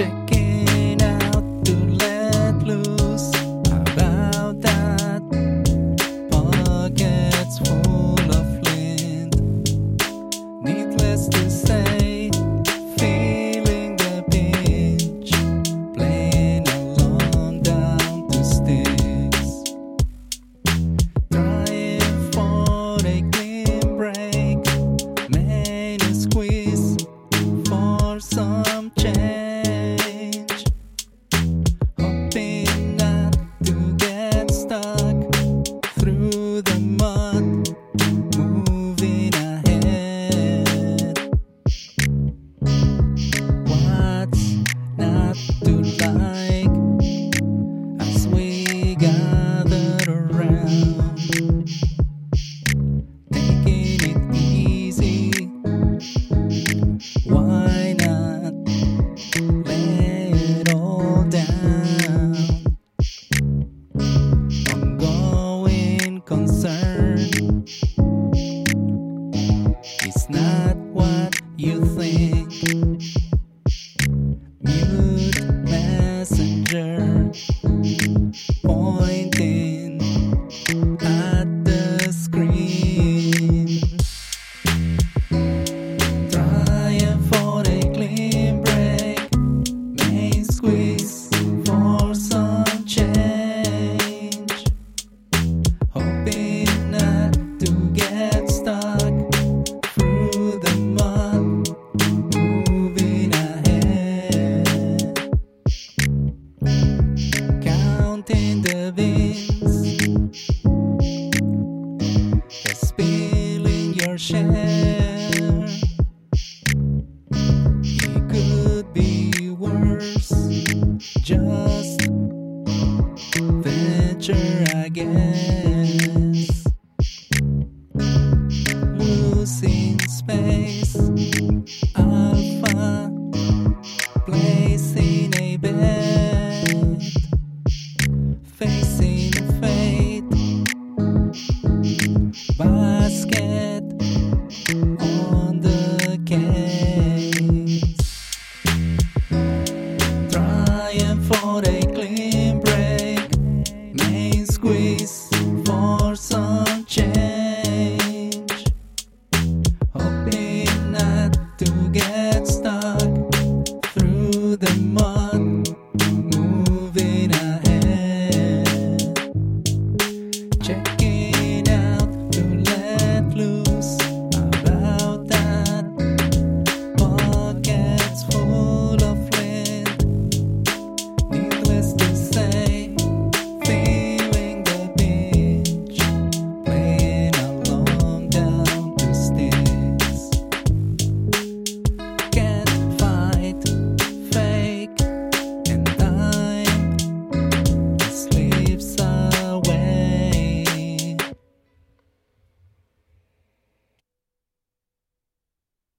cheque. It's not what you think. this. Just spilling your share. It could be worse. Just venture, against guess. Losing space. together.